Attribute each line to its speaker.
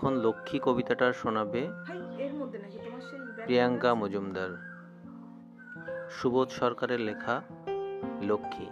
Speaker 1: এখন লক্ষ্মী কবিতাটা শোনাবে প্রিয়াঙ্কা মজুমদার। সুবোধ সরকারের লেখা লক্ষ্মী।